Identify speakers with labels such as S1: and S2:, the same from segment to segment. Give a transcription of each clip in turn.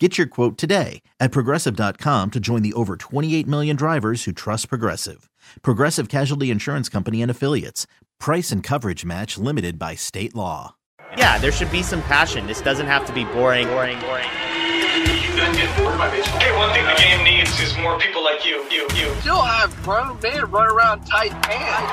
S1: Get your quote today at progressive.com to join the over 28 million drivers who trust Progressive. Progressive Casualty Insurance Company and Affiliates. Price and coverage match limited by state law.
S2: Yeah, there should be some passion. This doesn't have to be boring, boring, boring.
S3: Hey, one thing the game needs is more people like you, you, you.
S4: You still have grown men run around tight pants.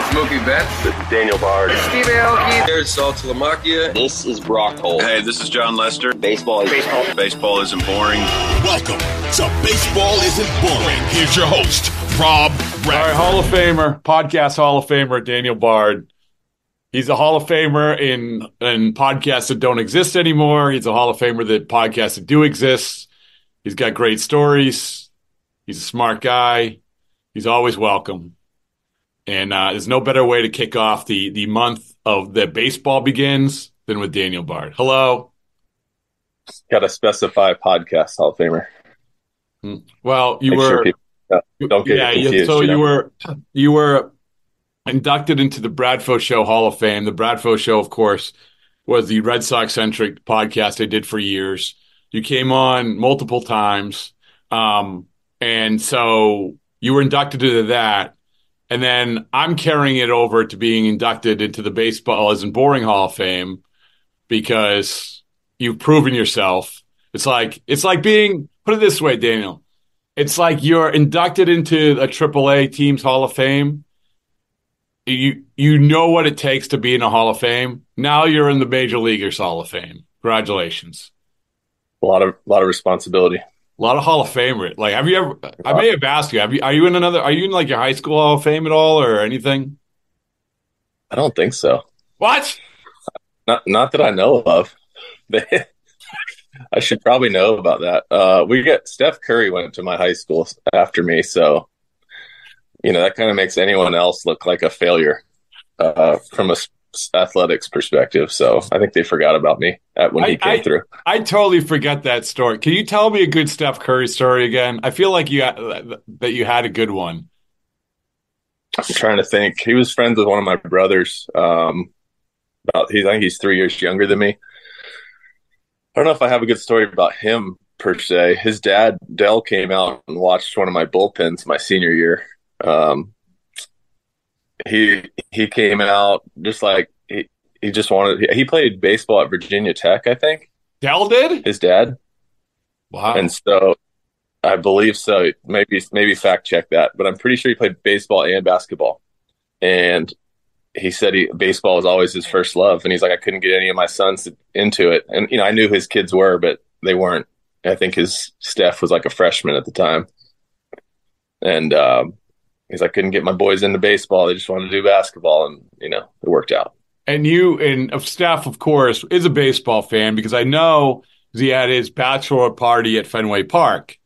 S5: It's Mookie Betts.
S6: This is Daniel Bard.
S5: Steve Aoki. There's Saltalamacchia.
S7: This is Brock Holt.
S8: Hey, this is Jon Lester.
S7: Baseball is
S2: baseball.
S8: Baseball isn't boring.
S9: Welcome to Baseball Isn't Boring. Here's your host, Rob Rapp.
S10: All right, Hall of Famer, podcast Hall of Famer, Daniel Bard. He's a Hall of Famer in in podcasts that don't exist anymore. He's a Hall of Famer that podcasts that do exist. He's got great stories. He's a smart guy. He's always welcome. And uh, there's no better way to kick off the the month of the baseball begins than with Daniel Bard. Hello.
S6: Got to specify podcast Hall of Famer.
S10: Well, you
S6: Make
S10: were
S6: sure people uh, don't get
S10: yeah,
S6: confused.
S10: So
S6: you know?
S10: you were you were inducted into the Bradfo Show Hall of Fame. The Bradfo Show, of course, was the Red Sox centric podcast I did for years. You came on multiple times, um, and so you were inducted into that. And then I'm carrying it over to being inducted into the Baseball Isn't Boring Hall of Fame because you've proven yourself. It's like it's like being put it this way, Daniel. It's like you're inducted into a AAA team's Hall of Fame. You you know what it takes to be in a Hall of Fame. Now you're in the Major Leaguers Hall of Fame. Congratulations.
S6: a lot of a lot of responsibility.
S10: A lot of Hall of Fame. Like, have you ever? I may have asked you. Have you? Are you in another? Are you in like your high school Hall of Fame at all, or anything?
S6: I don't think so.
S10: What?
S6: Not not that I know of. I should probably know about that. Uh, we get Steph Curry went to my high school after me, so you know that kind of makes anyone else look like a failure uh, from a athletics perspective. So I think they forgot about me at, when
S10: I-
S6: he came
S10: I-
S6: through.
S10: I totally forget that story. Can you tell me a good Steph Curry story again? I feel like you that you had a good one.
S6: I'm trying to think. He was friends with one of my brothers. Um, about he, I think he's three years younger than me. I don't know if I have a good story about him per se. His dad Dell came out and watched one of my bullpens my senior year. Um, he he came out just like he he just wanted. He played baseball at Virginia Tech, I think.
S10: Dell did.
S6: His dad,
S10: Wow.
S6: and so I believe so. Maybe maybe fact check that, but I'm pretty sure he played baseball and basketball. And he said he baseball was always his first love, and he's like, I couldn't get any of my sons into it, and you know, I knew his kids were, but they weren't. I think his Steph was like a freshman at the time, and um, he's like, couldn't get my boys into baseball. They just wanted to do basketball, and you know, it worked out.
S10: And you and of Steph, of course, is a baseball fan because I know he had his bachelor party at Fenway Park.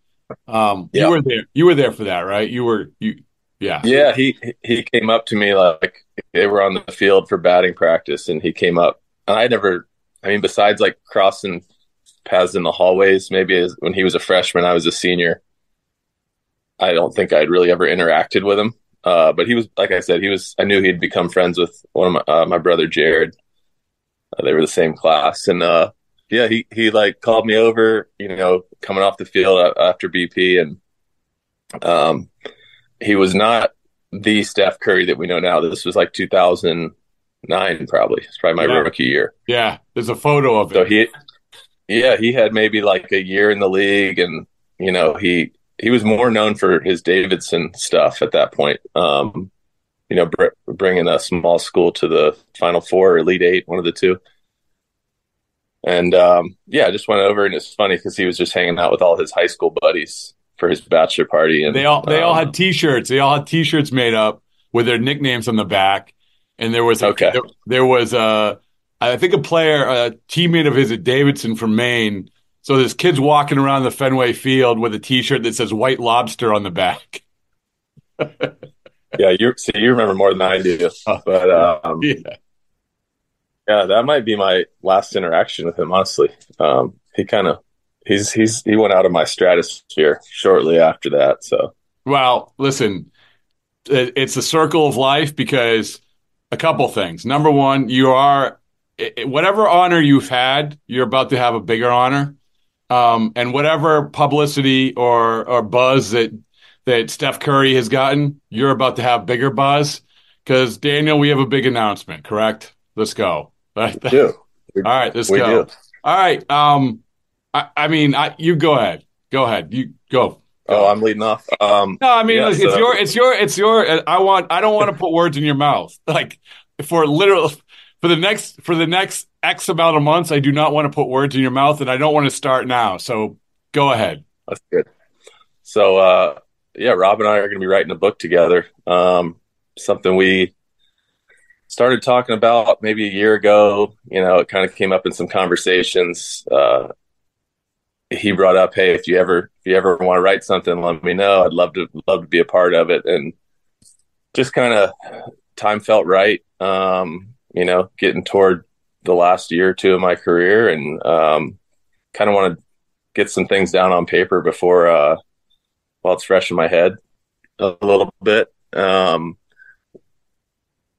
S10: Um,
S6: Yeah.
S10: You were there. You were there for that, right? You were. You. Yeah.
S6: Yeah, he he came up to me like they were on the field for batting practice, and he came up. And I never, I mean, besides like crossing paths in the hallways, maybe when he was a freshman, I was a senior. I don't think I'd really ever interacted with him. Uh, but he was, like I said, he was. I knew he'd become friends with one of my uh, my brother Jared. Uh, they were the same class, and uh, yeah, he he like called me over, you know, coming off the field after BP, and um, he was not the Steph Curry that we know now. This was like 2009, probably. It's probably my
S10: Yeah.
S6: rookie year.
S10: Yeah. There's a photo of it.
S6: So he, yeah, he had maybe like a year in the league, and you know he he was more known for his Davidson stuff at that point. Um, you know, br- bringing a small school to the Final Four or Elite Eight, one of the two. And um, yeah, I just went over, and it's funny because he was just hanging out with all his high school buddies for his bachelor party, and
S10: They all they all
S6: um,
S10: had T-shirts. They all had T-shirts made up with their nicknames on the back, and there was a,
S6: Okay.
S10: there, there was a I think a player, a teammate of his at Davidson from Maine. So there's kids walking around the Fenway Field with a T-shirt that says "White Lobster" on the back.
S6: yeah, you so you remember more than I do. But um,
S10: yeah.
S6: yeah, that might be my last interaction with him. Honestly, um, he kind of he's he's he went out of my stratosphere shortly after that. So
S10: Well, listen, it- it's a circle of life because a couple things. Number one, you are whatever honor you've had, you're about to have a bigger honor, um, and whatever publicity or or buzz that that Steph Curry has gotten, you're about to have bigger buzz. Because Daniel, we have a big announcement. Correct? Let's go. All
S6: we do.
S10: right, let's go.
S6: do.
S10: All right. Um, I, I mean, I, you go ahead. Go ahead. You go.
S6: Oh, I'm leading off. Um,
S10: No, I mean
S6: Yeah,
S10: it's
S6: so-
S10: your, it's your, it's your. I want. I don't want to put words in your mouth. Like for literal, for the next, for the next X amount of months, I do not want to put words in your mouth, and I don't want to start now. So go ahead.
S6: That's good. So, uh, yeah, Rob and I are going to be writing a book together. Um, something we started talking about maybe a year ago. You know, it kind of came up in some conversations. Uh, he brought up, "Hey, if you ever if you ever want to write something, let me know. I'd love to love to be a part of it." And just kind of time felt right. Um, you know, getting toward the last year or two of my career, and um, kind of want to get some things down on paper before uh, while it's fresh in my head a little bit. Um,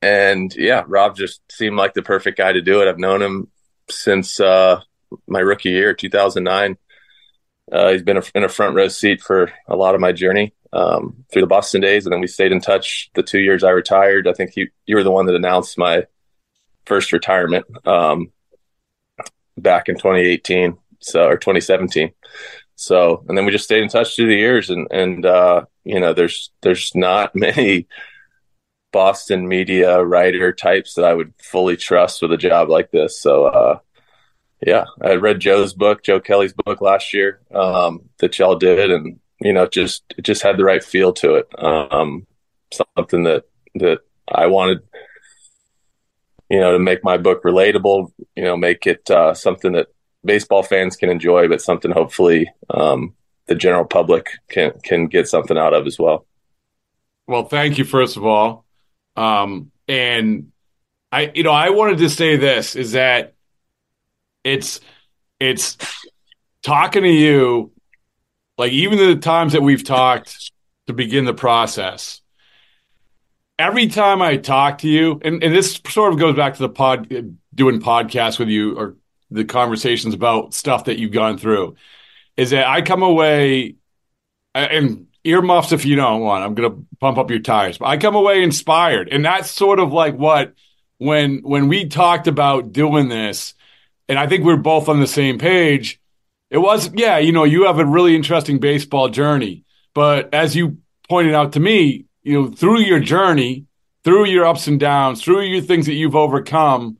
S6: and yeah, Rob just seemed like the perfect guy to do it. I've known him since uh, my rookie year, 2009. Uh, he's been a, in a front row seat for a lot of my journey um, through the Boston days, and then we stayed in touch the two years I retired. I think you you were the one that announced my first retirement um, back in 2018, so or 2017. So, and then we just stayed in touch through the years, and and uh, you know, there's there's not many Boston media writer types that I would fully trust with a job like this. So, uh, yeah, I read Joe's book, Joe Kelly's book last year um, that y'all did, and you know, just it just had the right feel to it. Um, something that that I wanted, you know, to make my book relatable. You know, make it uh, something that baseball fans can enjoy, but something hopefully um, the general public can can get something out of as well.
S10: Well, thank you first of all, um, and I, you know, I wanted to say this is that it's it's talking to you, like even the times that we've talked to begin the process. Every time I talk to you, and, and this sort of goes back to the pod doing podcasts with you or the conversations about stuff that you've gone through, is that I come away and earmuffs if you don't want. I'm gonna pump up your tires, but I come away inspired, and that's sort of like what when when we talked about doing this, and I think we're both on the same page. It was yeah, you know, you have a really interesting baseball journey, but as you pointed out to me, you know, through your journey, through your ups and downs, through your things that you've overcome,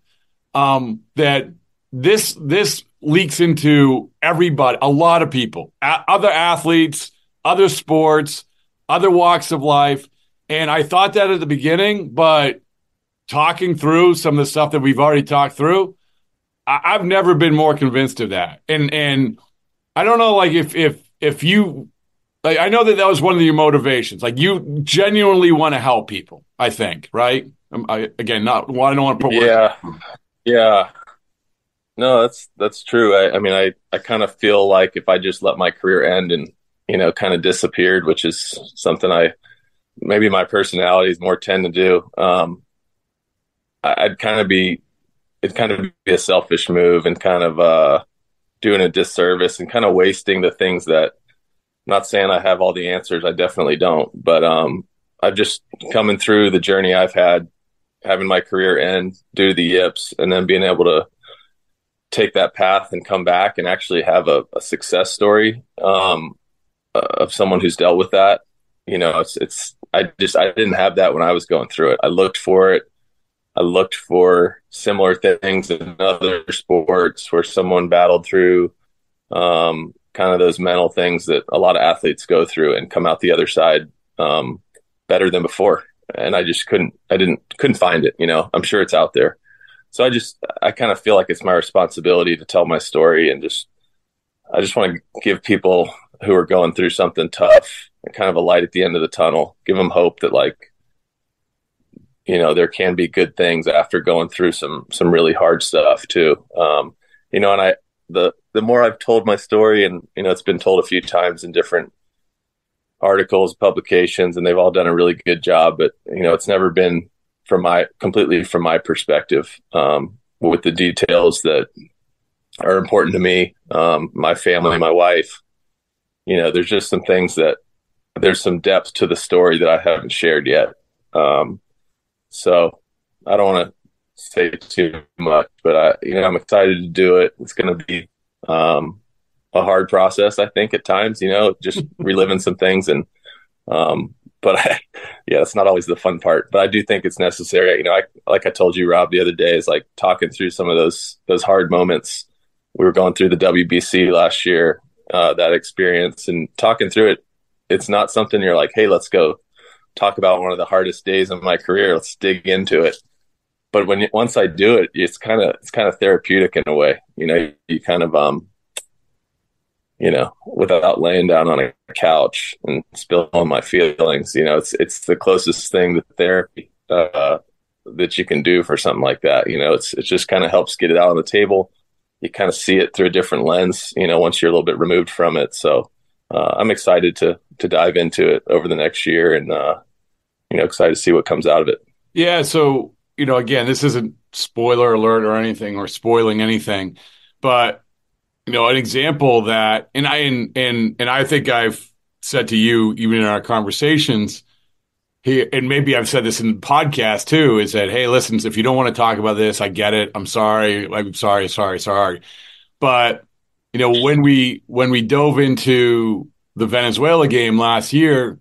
S10: um, that this this leaks into everybody, a lot of people, a- other athletes, other sports, other walks of life. And I thought that at the beginning, but talking through some of the stuff that we've already talked through, I- I've never been more convinced of that. And and I don't know, like if if if you like, I know that that was one of your motivations. Like you genuinely want to help people. I think, right? Um, I, again, not well, I don't want to put words-
S6: Yeah, yeah. No, that's that's true. I, I mean, I I kind of feel like if I just let my career end and you know kind of disappeared, which is something I maybe my personality is more tend to do. Um, I, I'd kind of be it'd kind of be a selfish move and kind of uh doing a disservice and kind of wasting the things that. Not saying I have all the answers. I definitely don't. But um, I've just coming through the journey I've had, having my career end due to the yips, and then being able to take that path and come back and actually have a, a success story um, uh, of someone who's dealt with that. You know, it's it's I just I didn't have that when I was going through it. I looked for it. I looked for similar things in other sports where someone battled through um, kind of those mental things that a lot of athletes go through and come out the other side um, better than before. And I just couldn't, I didn't, couldn't find it. You know, I'm sure it's out there. So I just, I kind of feel like it's my responsibility to tell my story and just, I just want to give people who are going through something tough and kind of a light at the end of the tunnel, give them hope that like you know, there can be good things after going through some some really hard stuff too. Um, you know, and I the the more I've told my story, and you know, it's been told a few times in different articles, publications, and they've all done a really good job. But you know, it's never been from my completely from my perspective um, with the details that are important to me, um, my family, my wife. You know, there's just some things that there's some depth to the story that I haven't shared yet. Um, so I don't want to say too much, but I, you know, I'm excited to do it. It's going to be um, a hard process, I think, at times. You know, just reliving some things, and um, but I, yeah, it's not always the fun part. But I do think it's necessary. You know, I like I told you, Rob, the other day is like talking through some of those those hard moments. We were going through the WBC last year, uh, that experience, and talking through it. It's not something you're like, hey, let's go talk about one of the hardest days of my career. Let's dig into it but when once I do it, it's kind of it's kind of therapeutic in a way. You know, you kind of um, you know, without laying down on a couch and spilling on my feelings. You know, it's it's the closest thing to therapy uh, that you can do for something like that. You know, it's it just kind of helps get it out on the table. You kind of see it through a different lens. You know, once you're a little bit removed from it. So uh, I'm excited to to dive into it over the next year, and uh, you know, excited to see what comes out of it.
S10: Yeah. So you know, again, this isn't spoiler alert or anything or spoiling anything, but you know, an example that, and I and and and I think I've said to you even in our conversations, he and maybe I've said this in the podcast too, is that hey, listen, if you don't want to talk about this, I get it. I'm sorry. I'm sorry, sorry, sorry. But you know, when we when we dove into the Venezuela game last year,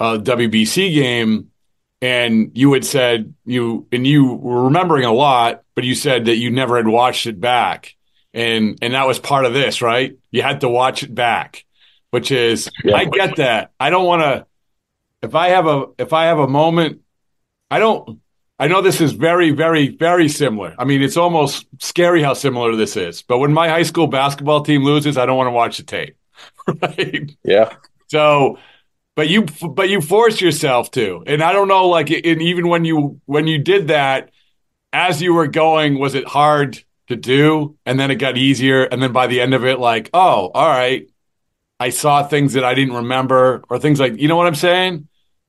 S10: uh, WBC game, and you had said you and you were remembering a lot, but you said that you never had watched it back, and and that was part of this, right? You had to watch it back, which is yeah. I get that. I don't want to. If I have a if I have a moment, I don't. I know this is very, very, very similar. I mean, it's almost scary how similar this is. But when my high school basketball team loses, I don't want to watch the tape.
S6: right? Yeah.
S10: So but you but you forced yourself to. And i don't know like and even when you when you did that as you were going was it hard to do? And then it got easier. And then by the end of it like oh all right. I saw things that i didn't remember or things like you know what i'm saying?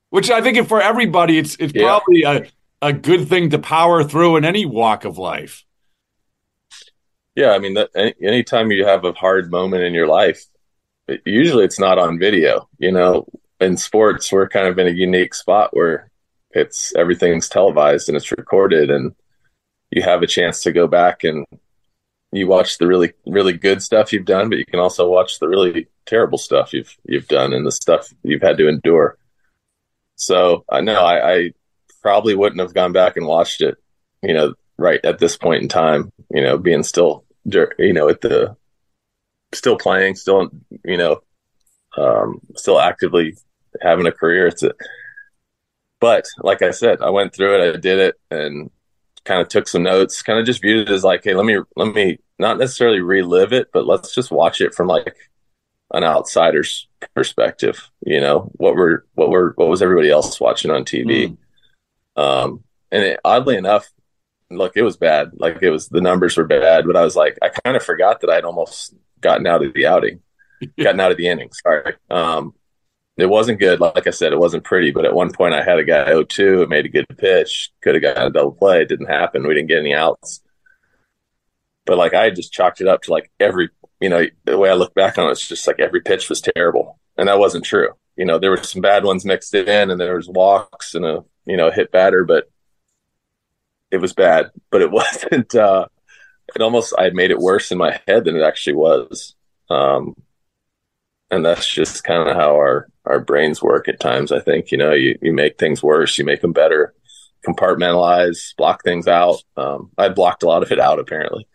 S10: Which i think for everybody it's it's yeah. probably a, a good thing to power through in any walk of life.
S6: Yeah i mean that, any, anytime you have a hard moment in your life usually it's not on video you know in sports, we're kind of in a unique spot where it's everything's televised and it's recorded, and you have a chance to go back and you watch the really really good stuff you've done, but you can also watch the really terrible stuff you've you've done and the stuff you've had to endure. So I uh, know I, I probably wouldn't have gone back and watched it, you know, right at this point in time, you know, being still, you know, at the still playing, still, you know, um, still actively having a career. It's a, but like I said, I went through it, I did it, and kind of took some notes. Kind of just viewed it as like, hey, let me let me not necessarily relive it, but let's just watch it from like an outsider's perspective. You know, what were what were what was everybody else watching on TV? Mm. Um, and it, oddly enough, look, it was bad. Like it was the numbers were bad, but I was like, I kind of forgot that I'd almost gotten out of the outing, gotten out of the inning. Sorry. Um, it wasn't good. Like I said, it wasn't pretty. But at one point, I had a guy 0-2 and made a good pitch. Could have gotten a double play. It didn't happen. We didn't get any outs. But like I just chalked it up to like every, you know, the way I look back on it, it's just like every pitch was terrible, and that wasn't true. You know, there were some bad ones mixed in, and there was walks and a you know hit batter, but it was bad. But it wasn't. uh It almost I made it worse in my head than it actually was. Um, and that's just kind of how our our brains work at times. I think you know you you make things worse, you make them better, compartmentalize, block things out. Um, I blocked a lot of it out apparently.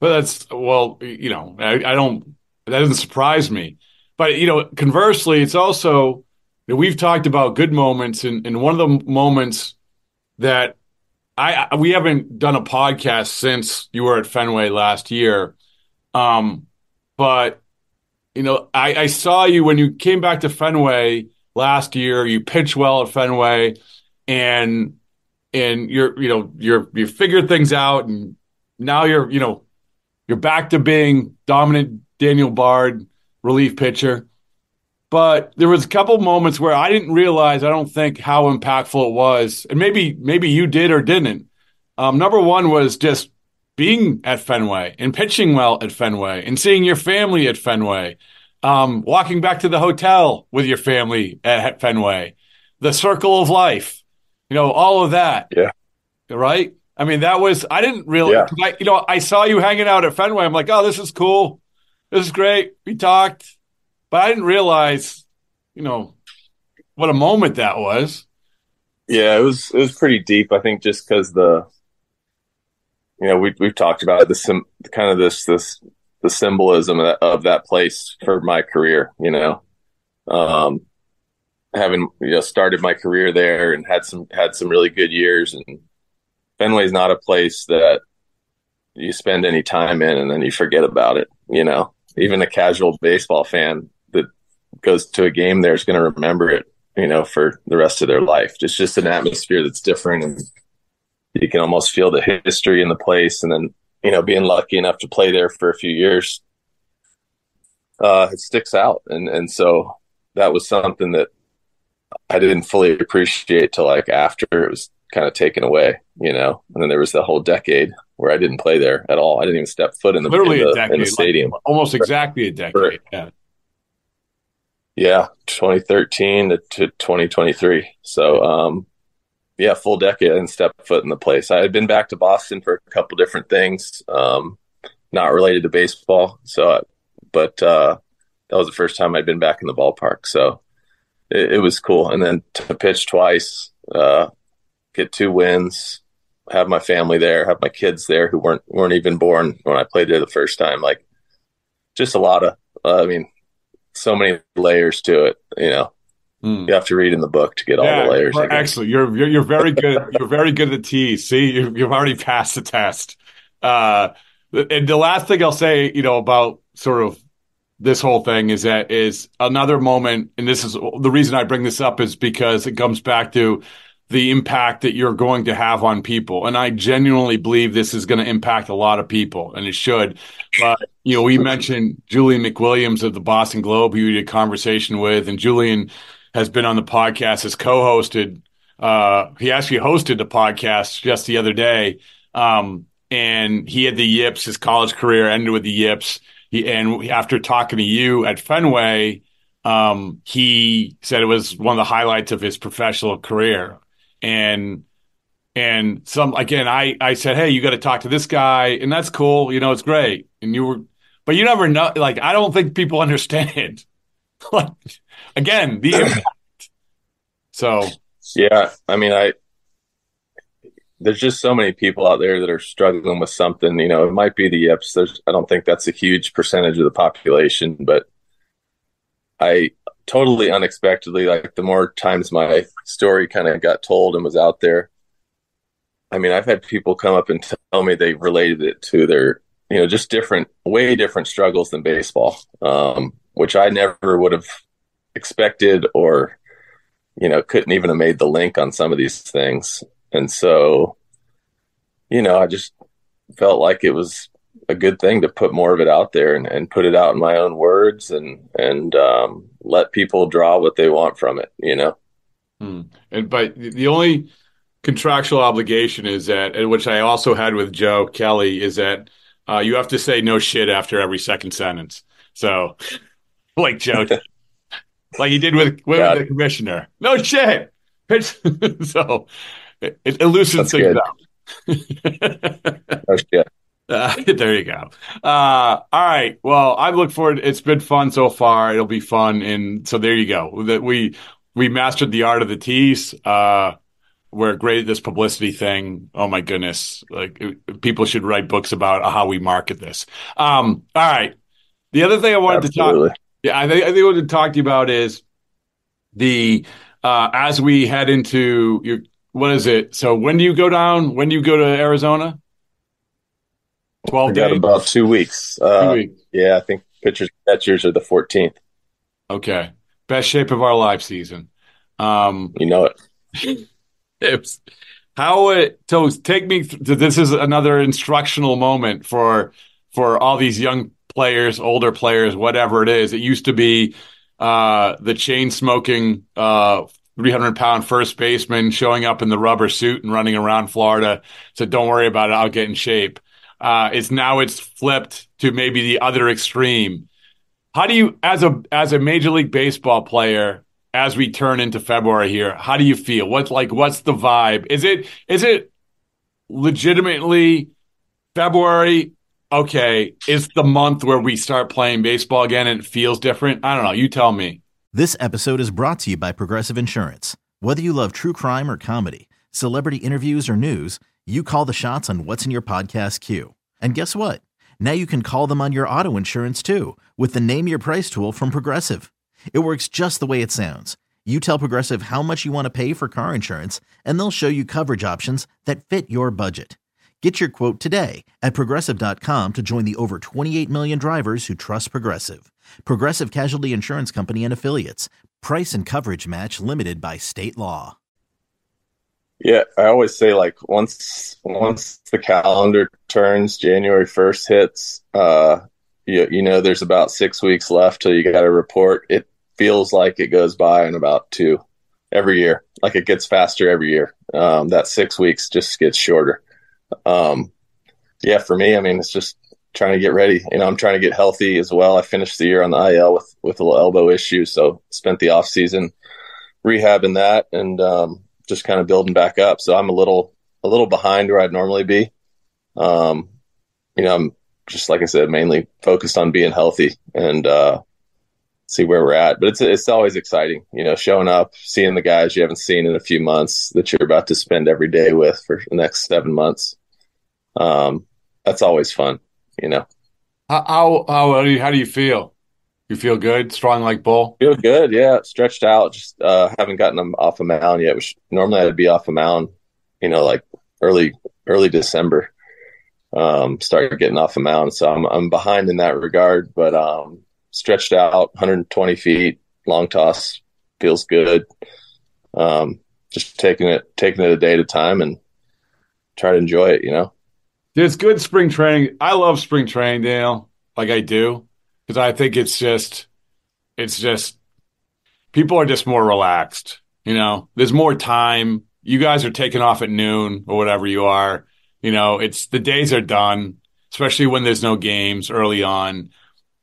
S10: But that's well, you know, I, I don't. That doesn't surprise me. But you know, conversely, it's also you know, we've talked about good moments, and, and one of the moments that I we haven't done a podcast since you were at Fenway last year. Um, but you know, I, I saw you when you came back to Fenway last year. You pitched well at Fenway, and and you're you know you're you figured things out, and now you're you know you're back to being dominant Daniel Bard relief pitcher. But there was a couple moments where I didn't realize, I don't think how impactful it was, and maybe maybe you did or didn't. Um, number one was just being at Fenway and pitching well at Fenway and seeing your family at Fenway, um, walking back to the hotel with your family at Fenway, the circle of life, you know, all of that.
S6: Yeah.
S10: Right. I mean, that was, I didn't really,
S6: Yeah.
S10: I, you know, I saw you hanging out at Fenway. I'm like, oh, this is cool. This is great. We talked, but I didn't realize, you know, what a moment that was.
S6: Yeah, it was it was pretty deep. I think just because the, you know, we we've talked about the kind of this this the symbolism of that, of that place for my career. You know, um, having you know started my career there and had some had some really good years, and Fenway is not a place that you spend any time in and then you forget about it. You know, even a casual baseball fan that goes to a game there is going to remember it you know, for the rest of their life. It's just an atmosphere that's different and you can almost feel the history in the place. And then, you know, being lucky enough to play there for a few years, uh, it sticks out. And, and so that was something that I didn't fully appreciate till like after it was kind of taken away, you know, and then there was the whole decade where I didn't play there at all. I didn't even step foot in the,
S10: Literally
S6: in
S10: a
S6: the,
S10: decade,
S6: in the stadium.
S10: like, almost exactly a decade. Yeah.
S6: Yeah, 2013 to, to 2023. So, um, yeah, full decade. and step foot in the place. I had been back to Boston for a couple different things, um, not related to baseball. So, but uh, that was the first time I'd been back in the ballpark. So it, it was cool. And then to pitch twice, uh, get two wins, have my family there, have my kids there who weren't weren't even born when I played there the first time. Like, just a lot of. Uh, I mean, so many layers to it. You know,
S10: Hmm.
S6: you have to read in the book to get all the layers.
S10: excellent. You're, you're you're very good. You're very good at the. See, you, you've already passed the test. Uh, and the last thing I'll say, you know, about sort of this whole thing is that is another moment, and this is the reason I bring this up is because it comes back to the impact that you're going to have on people, and I genuinely believe this is going to impact a lot of people, and it should. But you know, we mentioned Julian McWilliams of the Boston Globe, who you did a conversation with, and Julian has been on the podcast, has co-hosted. Uh, he actually hosted the podcast just the other day, um, and he had the yips. His college career ended with the yips. He, and after talking to you at Fenway, um, he said it was one of the highlights of his professional career. And and some again, I I said, hey, you got to talk to this guy, and that's cool. You know, it's great. And you were, but you never know. Like, I don't think people understand. like, again, the impact. So
S6: Yeah, I mean, I there's just so many people out there that are struggling with something. You know, it might be the yips. There's, I don't think that's a huge percentage of the population, but I totally unexpectedly, like the more times my story kind of got told and was out there. I mean, I've had people come up and tell me they related it to their, you know, just different, way different struggles than baseball, um, which I never would have expected or, you know, couldn't even have made the link on some of these things. And so, you know, I just felt like it was a good thing to put more of it out there and, and put it out in my own words and, and, um, let people draw what they want from it, you know?
S10: Hmm. And but the only contractual obligation is that, and which I also had with Joe Kelly, is that uh, you have to say no shit after every second sentence. So, like Joe, like he did with, with the commissioner, no shit. So it, it loosens things up.
S6: Oh, shit.
S10: Uh, there you go. Uh, all right. Well, I look forward. It's been fun so far. It'll be fun, and so there you go. That we we mastered the art of the tease. Uh, we're great at this publicity thing. Oh my goodness! Like it- people should write books about how we market this. Um, all right. The other thing I wanted
S6: Absolutely.
S10: to talk. Yeah, I think I think wanted to talk to you about is the uh, as we head into your what is it? So when do you go down? When do you go to Arizona? Twelve days.
S6: about two weeks.
S10: Two
S6: Uh,
S10: weeks.
S6: yeah, I think pitchers catchers are the 14th.
S10: Okay. Best shape of our live season. Um,
S6: You know it.
S10: it was, How it so take me this is another instructional moment for for all these young players, older players, whatever it is. It used to be uh, the chain smoking uh, 300 pound first baseman showing up in the rubber suit and running around Florida. So don't worry about it. I'll get in shape. Uh, it's now it's flipped to maybe the other extreme. How do you, as a as a major league baseball player, as we turn into February here, how do you feel? What's like what's the vibe? Is it is it legitimately February? Okay, it's the month where we start playing baseball again and it feels different? I don't know. You tell me.
S1: This episode is brought to you by Progressive Insurance. Whether you love true crime or comedy, celebrity interviews or news, you call the shots on what's in your podcast queue. And guess what? Now you can call them on your auto insurance too with the Name Your Price tool from Progressive. It works just the way it sounds. You tell Progressive how much you want to pay for car insurance, and they'll show you coverage options that fit your budget. Get your quote today at progressive.com to join the over 28 million drivers who trust Progressive. Progressive Casualty Insurance Company and Affiliates. Price and coverage match limited by state law.
S6: Yeah, I always say like once once the calendar turns, January first hits, uh, you, you know there's about six weeks left till you got to report. It feels like it goes by in about two every year. Like it gets faster every year. Um, that six weeks just gets shorter. Um, yeah, for me, I mean, it's just trying to get ready. You know, I'm trying to get healthy as well. I finished the year on the IL with with a little elbow issue, so spent the off season rehabbing that and um, just kind of building back up. So I'm a little a little behind where I'd normally be. Um, you know, I'm just like I said, mainly focused on being healthy and uh, see where we're at. But it's it's always exciting, you know, showing up, seeing the guys you haven't seen in a few months that you're about to spend every day with for the next seven months. Um, that's always fun, you know.
S10: How how how do you, how do you feel? You feel good, strong like bull.
S6: Feel good, yeah. Stretched out. Just uh, haven't gotten them off a mound yet. Which normally I'd be off a mound, you know, like early early December. Um, started getting off a mound, so I'm I'm behind in that regard. But um, stretched out, 120 feet, long toss, feels good. Um, just taking it taking it a day at a time and try to enjoy it. You know.
S10: There's good spring training. I love spring training, Dale. Like I do because I think it's just, it's just, people are just more relaxed. You know, there's more time. You guys are taking off at noon or whatever you are. You know, it's the days are done, especially when there's no games early on.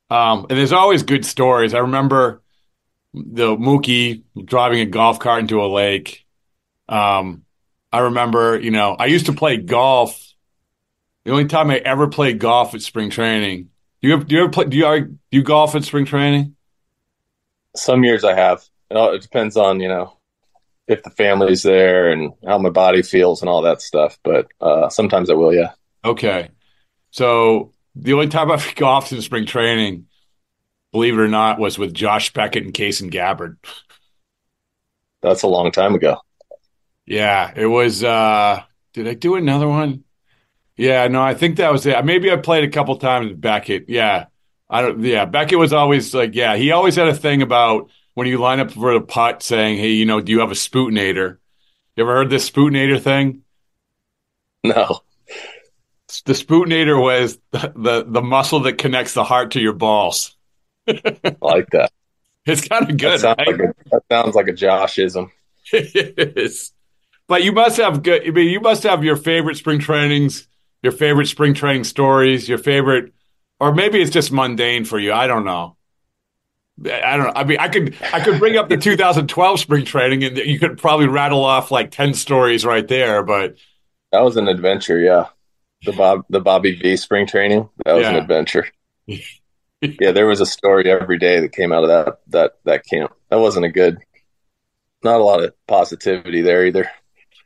S10: Um, and there's always good stories. I remember the Mookie driving a golf cart into a lake. Um, I remember, you know, I used to play golf. The only time I ever played golf at spring training do you ever, do you ever play? Do you do you golf at spring training?
S6: Some years I have. It depends on you know if the family's there and how my body feels and all that stuff. But uh, sometimes I will. Yeah.
S10: Okay. So the only time I've golfed in spring training, believe it or not, was with Josh Beckett and Kason Gabbard.
S6: That's a long time ago.
S10: Yeah, it was. uh Did I do another one? Yeah, no, I think that was it. Maybe I played a couple times with Beckett. Yeah. I don't yeah, Beckett was always like, yeah, he always had a thing about when you line up for the putt saying, Hey, you know, do you have a spootinator? You ever heard this spootinator thing?
S6: No.
S10: The spootinator was the, the, the muscle that connects the heart to your balls.
S6: I like that.
S10: It's kind of good.
S6: That sounds,
S10: right?
S6: like, a, that sounds like a Joshism.
S10: it is. But you must have good I mean, you must have your favorite spring trainings your favorite spring training stories, your favorite, or maybe it's just mundane for you. I don't know. I don't know. I mean, I could I could bring up the 2012 spring training, and you could probably rattle off like 10 stories right there. But
S6: that was an adventure. Yeah, the Bob the Bobby V spring training that was yeah. an adventure. yeah, there was a story every day that came out of that that that camp. That wasn't a good. Not a lot of positivity there either.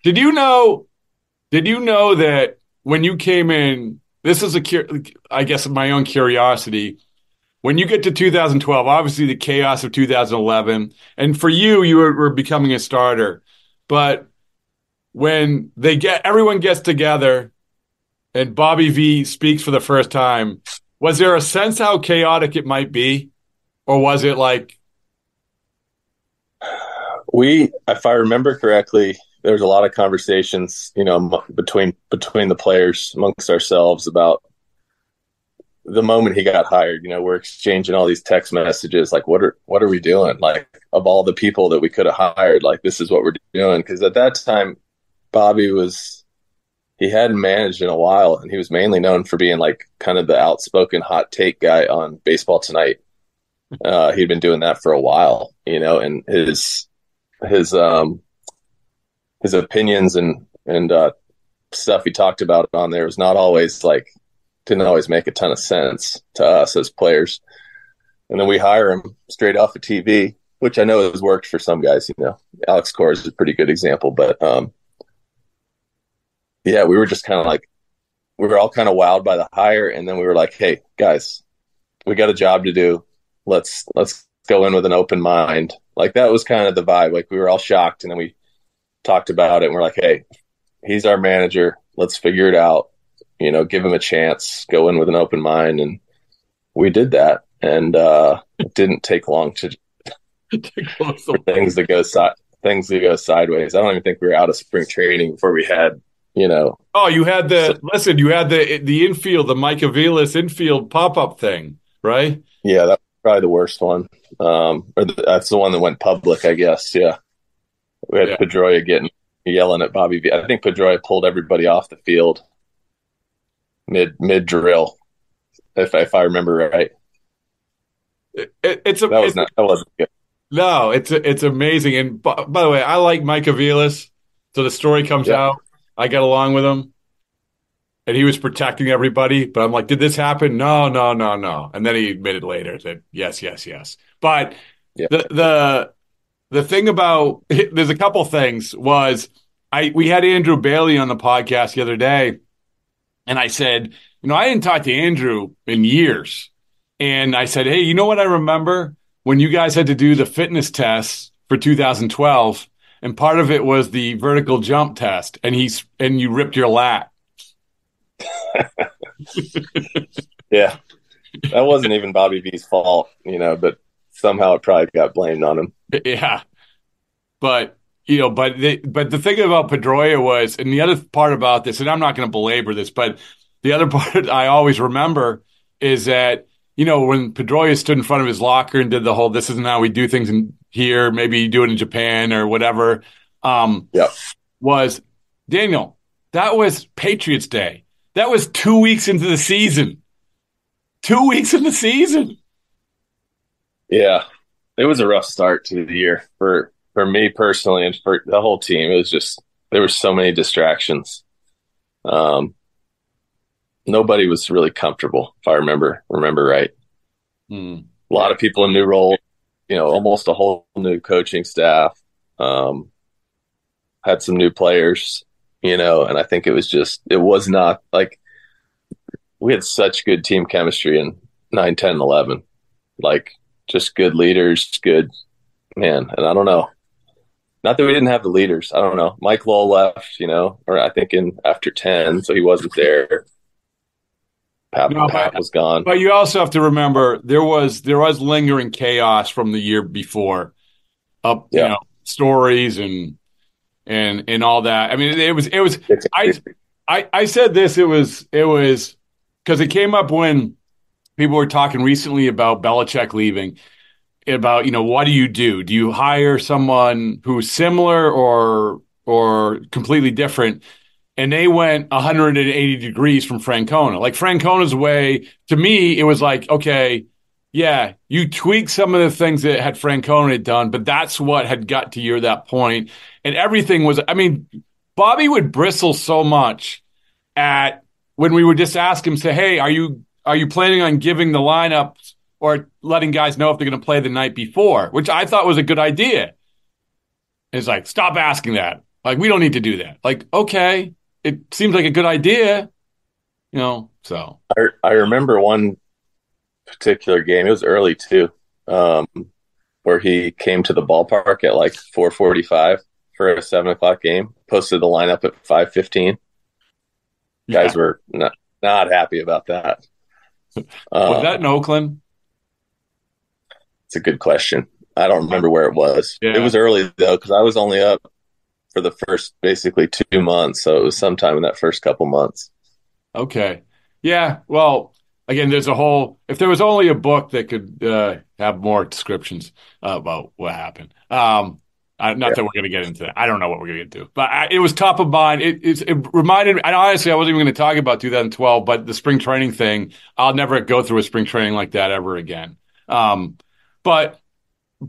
S10: Did you know? Did you know that when you came in, this is a, I guess, my own curiosity. When you get to 2012, obviously the chaos of 2011, and for you, you were, were becoming a starter. But when they get, everyone gets together and Bobby V speaks for the first time, was there a sense how chaotic it might be? Or was it like.
S6: We, if I remember correctly, there was a lot of conversations, you know, between between the players amongst ourselves about the moment he got hired. You know, we're exchanging all these text messages, like, "What are what are we doing?" Like, of all the people that we could have hired, like, this is what we're doing. Because at that time, Bobby was he hadn't managed in a while, and he was mainly known for being like kind of the outspoken hot take guy on Baseball Tonight. Uh, he'd been doing that for a while, you know, and his his um his opinions and and uh, stuff he talked about on there was not always like didn't always make a ton of sense to us as players. And then we hire him straight off of TV, which I know has worked for some guys. You know, Alex Cora is a pretty good example, but um, yeah, we were just kind of like we were all kind of wowed by the hire, and then we were like, hey guys, we got a job to do. Let's let's go in with an open mind. Like that was kind of the vibe. Like we were all shocked, and then we talked about it, and we're like, hey, he's our manager. Let's figure it out. You know, give him a chance. Go in with an open mind, and we did that. And uh, it didn't take long to for things to go si- things to go sideways. I don't even think we were out of spring training before we had you know.
S10: Oh, you had the listen. You had the the infield, the Mike Aviles infield pop up thing, right?
S6: Yeah, that's probably the worst one. Um, or the, that's the one that went public, I guess. Yeah, we had
S10: Yeah.
S6: Pedroia getting yelling at Bobby V. I think Pedroia pulled everybody off the field mid mid drill, if if I remember right.
S10: It, it's a
S6: That was
S10: it's-
S6: not that wasn't good.
S10: no, it's it's amazing. And by, by the way, I like Mike Aviles. So the story comes
S6: Yeah.
S10: out. I got along with him, and he was protecting everybody. But I'm like, did this happen? No, no, no, no. And then he admitted later that yes, yes, yes. But
S6: Yeah.
S10: the the the thing about there's a couple things was I we had Andrew Bailey on the podcast the other day, and I said, you know, I didn't talk to Andrew in years, and I said, hey, you know what I remember? When you guys had to do the fitness tests for 2012, and part of it was the vertical jump test, and he's and you ripped your lat.
S6: Yeah, that wasn't even Bobby V's fault, you know, but somehow it probably got blamed on him.
S10: Yeah, but you know, but the but the thing about Pedroia was, and the other part about this, and I'm not going to belabor this, but the other part I always remember is that you know when Pedroia stood in front of his locker and did the whole "this isn't how we do things in here," maybe you do it in Japan or whatever. Um,
S6: Yep.
S10: was Daniel? That was Patriots Day. That was two weeks into the season. Two weeks in the season.
S6: Yeah, it was a rough start to the year for for me personally and for the whole team. It was just there were so many distractions. Um, nobody was really comfortable, if I remember remember right.
S10: Hmm.
S6: A lot of people in new roles, you know, almost a whole new coaching staff. Um, had some new players, you know, and I think it was just it was not like we had such good team chemistry in 9, 10, 11. Like just good leaders, good man. And I don't know. Not that we didn't have the leaders. I don't know. Mike Lowell left, you know, or I think in after 10, so he wasn't there. Pat,
S10: No,
S6: Pat
S10: but-
S6: was gone.
S10: But you also have to remember there was there was lingering chaos from the year before, up you know stories and and and all that. I mean, it was it was I I I said this. It was it was because it came up when people were talking recently about Belichick leaving. About you know what do you do? Do you hire someone who's similar or or completely different? and they went 180 degrees from Francona. Like Francona's way, to me, it was like, okay, yeah, you tweak some of the things that had Francona done, but that's what had got to you that point. And everything was, I mean, Bobby would bristle so much at when we would just ask him, say, hey, are you are you planning on giving the lineups or letting guys know if they're going to play the night before? Which I thought was a good idea. It's like, stop asking that. Like, we don't need to do that. Like, okay, it seems like a good idea, you know. So
S6: I, I remember one particular game. It was early too, um, where he came to the ballpark at like four forty-five for a seven o'clock game. Posted the lineup at five fifteen. Guys were not not happy about that.
S10: Was
S6: Uh,
S10: that in Oakland?
S6: It's a good question. I don't remember where it was.
S10: Yeah.
S6: It was early though, because I was only up for the first basically two months. So it was sometime in that first couple months.
S10: Okay. Yeah. Well, again, there's a whole. If there was only a book that could uh, have more descriptions about what happened. Um, I, not yeah. that we're going to get into that. I don't know what we're going to get into, but I, it was top of mind. It, it, it reminded me. And honestly, I wasn't even going to talk about 2012, but the spring training thing. I'll never go through a spring training like that ever again. Um, but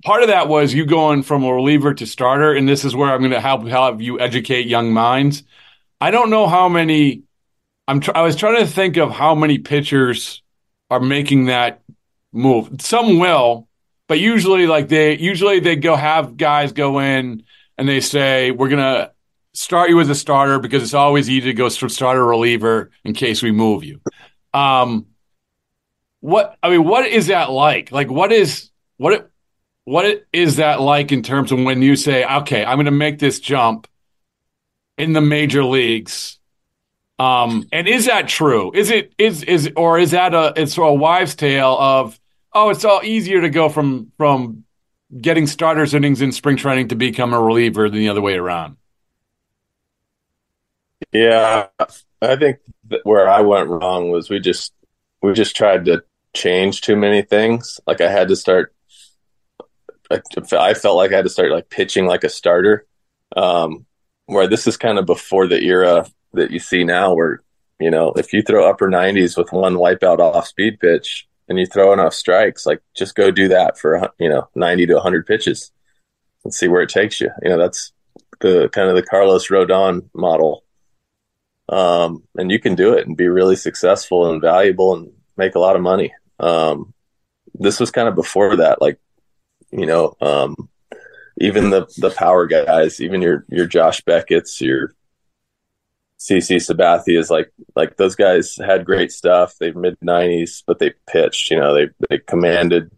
S10: part of that was you going from a reliever to starter, and this is where I'm going to help help you educate young minds. I don't know how many. I'm. Tr- I was trying to think of how many pitchers are making that move. Some will, but usually, like they usually they go have guys go in and they say we're gonna start you as a starter because it's always easy to go from starter reliever in case we move you. Um, what I mean, what is that like? Like, what is what what is that like in terms of when you say, okay, I'm going to make this jump in the major leagues? Um, and is that true? Is it is is or is that a it's a wives' tale of oh, it's all easier to go from from getting starters innings in spring training to become a reliever than the other way around?
S6: Yeah, I think where I went wrong was we just we just tried to change too many things. Like I had to start. I felt like I had to start like pitching like a starter. Um, where this is kind of before the era that you see now, where you know if you throw upper 90s with one wipeout off speed pitch and you throw enough strikes, like just go do that for you know 90 to 100 pitches and see where it takes you. You know that's the kind of the Carlos Rodon model. Um, and you can do it and be really successful and valuable and make a lot of money. Um, this was kind of before that, like, you know, um, even the, the power guys, even your, your Josh Beckett's, your CC Sabathia is like, like those guys had great stuff. They mid nineties, but they pitched, you know, they, they commanded,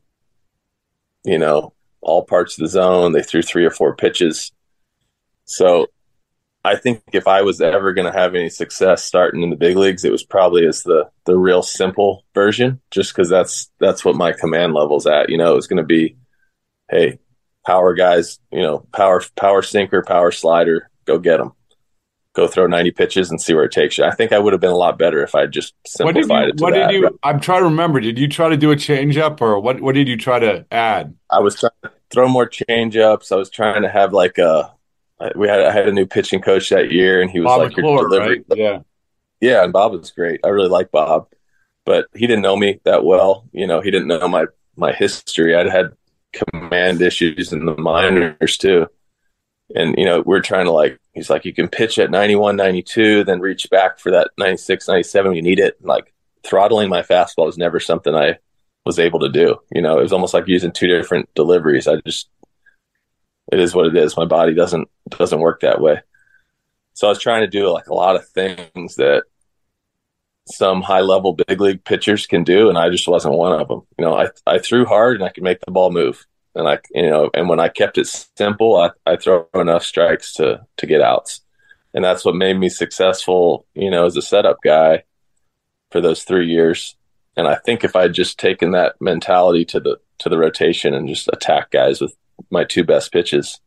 S6: you know, all parts of the zone. They threw three or four pitches. So I think if I was ever going to have any success starting in the big leagues, it was probably as the the real simple version, just because that's that's what my command level's at. You know, it's going to be, hey, power guys, you know, power power sinker, power slider, go get them, go throw ninety pitches and see where it takes you. I think I would have been a lot better if I just simplified
S10: what did you,
S6: it.
S10: what
S6: that.
S10: did you? I'm trying to remember. Did you try to do a change up, or what? What did you try to add?
S6: I was trying to throw more change ups. I was trying to have like a we had I had a new pitching coach that year, and he was
S10: Bob
S6: like,
S10: McClure, right? Yeah,
S6: yeah, and Bob was great. I really like Bob, but he didn't know me that well. You know, he didn't know my my history. I'd had command issues in the minors too. And, you know, we're trying to like, he's like, you can pitch at 91, 92, then reach back for that 96, 97 when you need it. And like throttling my fastball was never something I was able to do. You know, it was almost like using two different deliveries. I just it is what it is. My body doesn't doesn't work that way. So I was trying to do like a lot of things that some high level big league pitchers can do, and I just wasn't one of them. You know, I I threw hard and I could make the ball move, and I you know, and when I kept it simple, I I throw enough strikes to to get outs, and that's what made me successful. You know, as a setup guy for those three years. And I think if I'd just taken that mentality to the to the rotation and just attack guys with my two best pitches.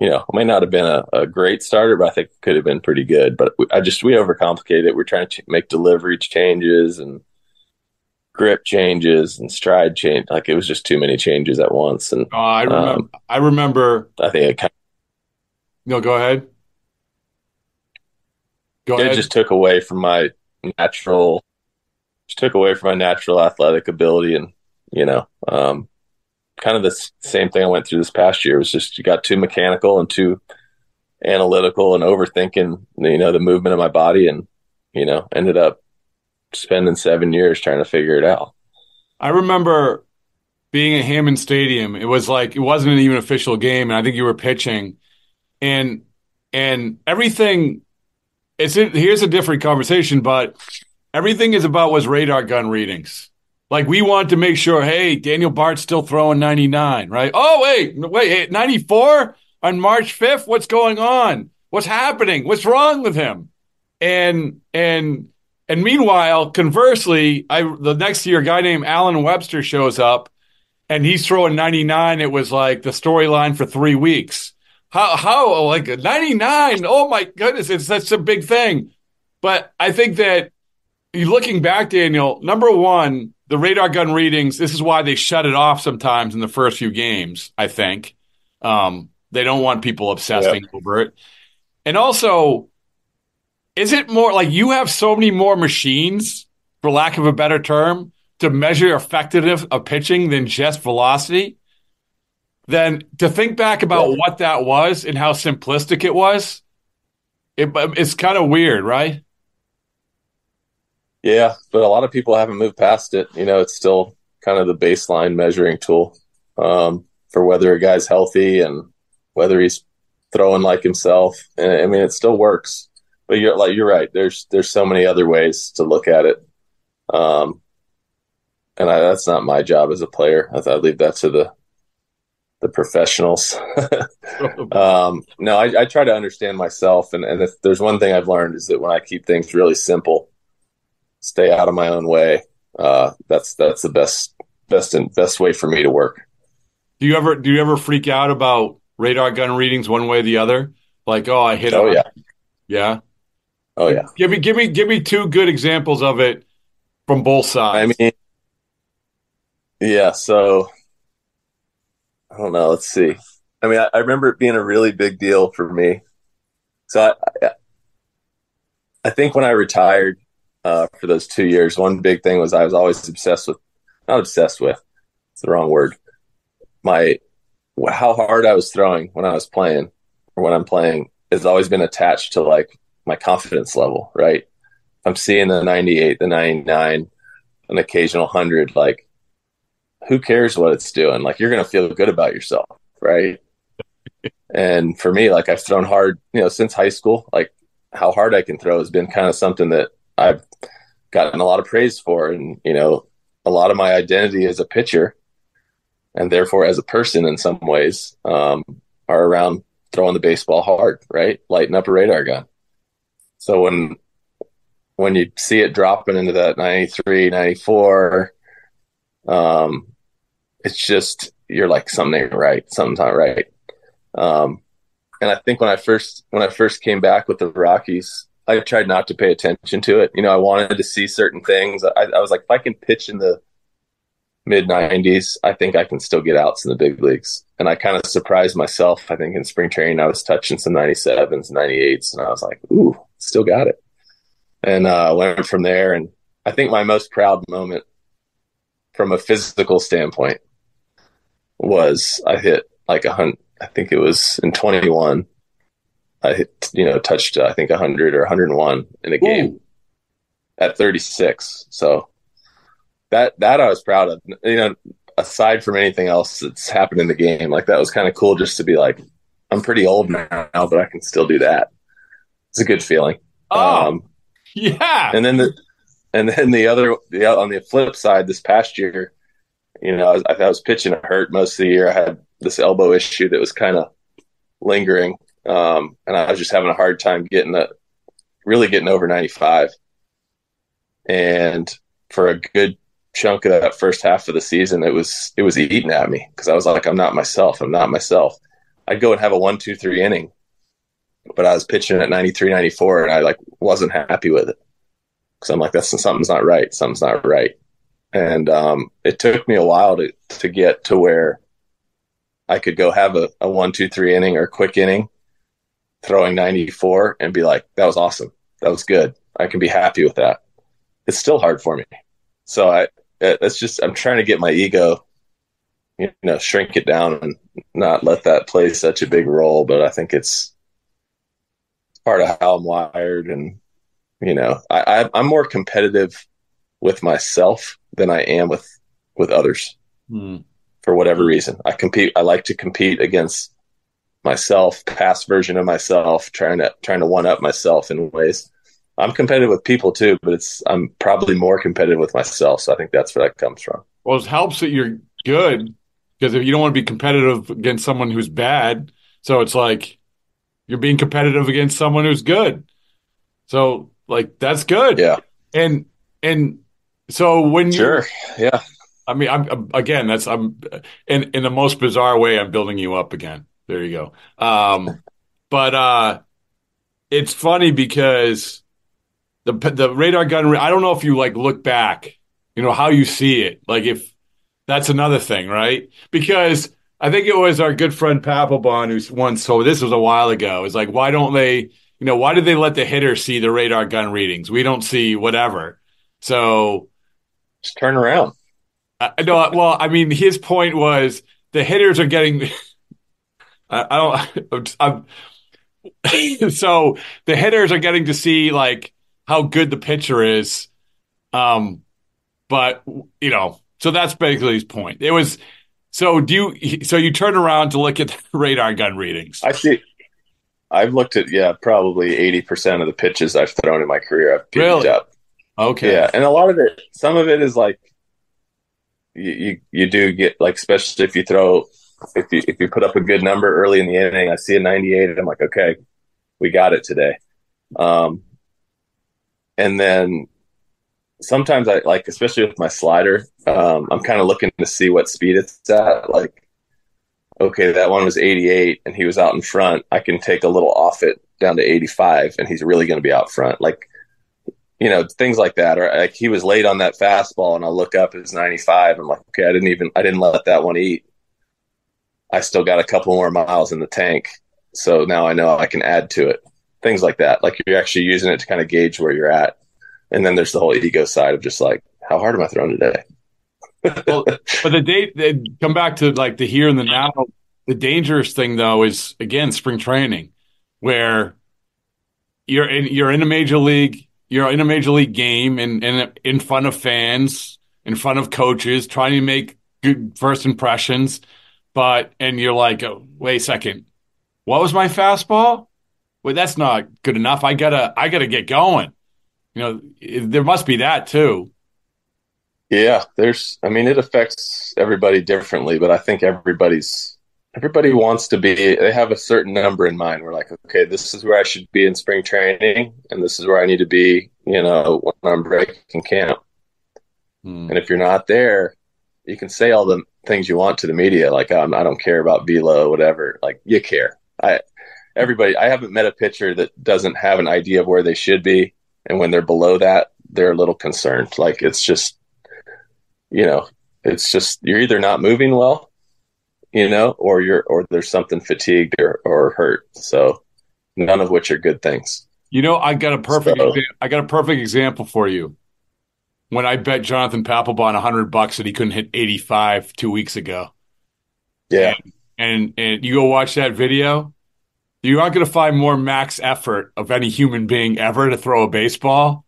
S6: You know, may not have been a, a great starter, but I think could have been pretty good. But I just we overcomplicate it. We're trying to make delivery changes and grip changes and stride change. Like it was just too many changes at once. And
S10: oh, I remember. Um, I remember.
S6: I think it kind
S10: of, no. Go ahead.
S6: Go it ahead. just took away from my natural. Just took away from my natural athletic ability, and you know, um, kind of the same thing I went through this past year. It was just you got too mechanical and too analytical and overthinking, you know, the movement of my body, and you know, ended up spending seven years trying to figure it out.
S10: I remember being at Hammond Stadium. It was like it wasn't even an official game, and I think you were pitching, and and everything. It's here's a different conversation, but everything is about was radar gun readings. Like we want to make sure, hey, Daniel Bard's still throwing 99, right? Oh, wait, wait, eh, 94 on March 5th? What's going on? What's happening? What's wrong with him? And and and meanwhile, conversely, I the next year, a guy named Allen Webster shows up and he's throwing 99. It was like the storyline for three weeks. how how like 99 oh my goodness it's such a big thing but i think that you looking back daniel number one the radar gun readings this is why they shut it off sometimes in the first few games i think um, they don't want people obsessing yep. over it and also is it more like you have so many more machines for lack of a better term to measure effectiveness of pitching than just velocity then to think back about yeah. what that was and how simplistic it was, it, it's kind of weird, right?
S6: Yeah, but a lot of people haven't moved past it. You know, it's still kind of the baseline measuring tool um, for whether a guy's healthy and whether he's throwing like himself. And I mean, it still works. But you're like you're right. There's there's so many other ways to look at it, um, and I, that's not my job as a player. I, I leave that to the the professionals. um, no, I, I, try to understand myself, and, and if there's one thing I've learned is that when I keep things really simple, stay out of my own way. Uh, that's that's the best best and best way for me to work.
S10: Do you ever do you ever freak out about radar gun readings one way or the other? Like, oh, I hit.
S6: Oh
S10: it.
S6: yeah,
S10: yeah.
S6: Oh yeah.
S10: Give me give me give me two good examples of it from both sides.
S6: I mean, yeah. So I don't know. Let's see. I mean, I, I, remember it being a really big deal for me. So I, I think when I retired uh, for those two years, one big thing was I was always obsessed with, not obsessed with, it's the wrong word. My, how hard I was throwing when I was playing or when I'm playing has always been attached to like my confidence level, right? I'm seeing the 98, the 99, an occasional 100, like who cares what it's doing? Like you're going to feel good about yourself, right? and for me, like I've thrown hard, you know, since high school, like how hard I can throw has been kind of something that I've gotten a lot of praise for. And, you know, a lot of my identity as a pitcher and therefore as a person in some ways um, are around throwing the baseball hard, right? Lighting up a radar gun. So when, when you see it dropping into that 93, 94, um, it's just you're like something right, something's not right. Um, and I think when I first when I first came back with the Rockies, I tried not to pay attention to it. You know, I wanted to see certain things. I, I was like, if I can pitch in the mid 90s, I think I can still get outs in the big leagues. And I kind of surprised myself. I think in spring training, I was touching some 97s, 98s, and I was like, ooh, still got it. And uh, learned from there. And I think my most proud moment from a physical standpoint was I hit like a hundred. I think it was in 21. I hit, you know, touched uh, I think 100 or 101 in a game Ooh. at 36. So that that I was proud of. You know, aside from anything else that's happened in the game, like that was kind of cool just to be like, I'm pretty old now, but I can still do that. It's a good feeling.
S10: Oh, um, yeah.
S6: And then the and then the other the, on the flip side, this past year, you know, I was, I was pitching hurt most of the year. I had this elbow issue that was kind of lingering, um, and I was just having a hard time getting the really getting over 95. And for a good chunk of that first half of the season, it was it was eating at me because I was like, I'm not myself. I'm not myself. I'd go and have a one, two, three inning, but I was pitching at 93, 94, and I like wasn't happy with it because I'm like, that's something's not right. Something's not right. And um, it took me a while to, to get to where I could go have a, a one, two, three inning or quick inning throwing 94 and be like, that was awesome. That was good. I can be happy with that. It's still hard for me. So I, it's just, I'm trying to get my ego, you know, shrink it down and not let that play such a big role. But I think it's part of how I'm wired. And, you know, I, I'm more competitive with myself than I am with with others. Mm. For whatever reason, I compete. I like to compete against myself, past version of myself, trying to trying to one up myself in ways. I'm competitive with people too, but it's I'm probably more competitive with myself. So I think that's where that comes from.
S10: Well, it helps that you're good because if you don't want to be competitive against someone who's bad, so it's like you're being competitive against someone who's good. So like that's good.
S6: Yeah.
S10: And and so when you
S6: sure, yeah.
S10: I mean, I'm again. That's I'm in in the most bizarre way. I'm building you up again. There you go. Um, but uh, it's funny because the the radar gun. I don't know if you like look back, you know how you see it. Like if that's another thing, right? Because I think it was our good friend Papelbon who once told this was a while ago. It's like why don't they, you know, why did they let the hitter see the radar gun readings? We don't see whatever. So
S6: just turn around.
S10: I know. Well, I mean, his point was the hitters are getting. I, I don't. I'm, so the hitters are getting to see like how good the pitcher is. Um, but you know, so that's basically his point. It was so do you so you turn around to look at the radar gun readings.
S6: I see. I've looked at yeah, probably eighty percent of the pitches I've thrown in my career. I've
S10: really?
S6: up.
S10: Okay.
S6: Yeah, and a lot of it, some of it is like you, you you do get like especially if you throw if you if you put up a good number early in the inning, I see a 98 and I'm like, okay, we got it today. Um, and then sometimes I like, especially with my slider, um, I'm kind of looking to see what speed it's at. Like, okay, that one was 88 and he was out in front. I can take a little off it down to 85 and he's really going to be out front. Like, you know, things like that. Or like he was late on that fastball and I'll look up, it's 95. I'm like, okay, I didn't even, I didn't let that one eat. I still got a couple more miles in the tank. So now I know I can add to it. Things like that. Like you're actually using it to kind of gauge where you're at. And then there's the whole ego side of just like, how hard am I throwing today?
S10: well, but the date they come back to like the here and the now. The dangerous thing though is again spring training, where you're in you're in a major league, you're in a major league game, and in, in front of fans, in front of coaches, trying to make good first impressions. But and you're like, oh, wait a second, what was my fastball? Well, that's not good enough. I gotta I gotta get going. You know, there must be that too.
S6: Yeah, there's. I mean, it affects everybody differently, but I think everybody's everybody wants to be. They have a certain number in mind. We're like, okay, this is where I should be in spring training, and this is where I need to be. You know, when I'm breaking camp. Hmm. And if you're not there, you can say all the things you want to the media, like um, I don't care about velo, whatever. Like you care. I everybody. I haven't met a pitcher that doesn't have an idea of where they should be, and when they're below that, they're a little concerned. Like it's just, you know, it's just you're either not moving well, you know, or you're or there's something fatigued or, or hurt. So none of which are good things.
S10: You know, I got a perfect. So, I got a perfect example for you when I bet Jonathan Papelbon a hundred bucks that he couldn't hit 85 two weeks ago.
S6: Yeah.
S10: And, and, and you go watch that video, you aren't going to find more max effort of any human being ever to throw a baseball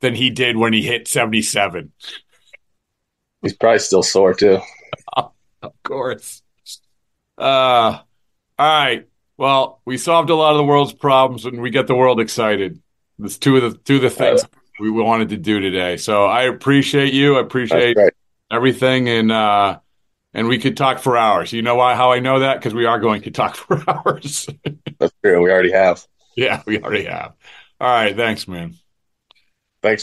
S10: than he did when he hit 77.
S6: He's probably still sore too.
S10: of course. Uh, all right. Well, we solved a lot of the world's problems and we get the world excited. There's two of the two of the things. Uh, we wanted to do today. So I appreciate you. I appreciate everything, and uh, and we could talk for hours. You know why? How I know that? Because we are going to talk for hours.
S6: That's true. We already have.
S10: Yeah, we already have. All right. Thanks, man.
S6: Thanks.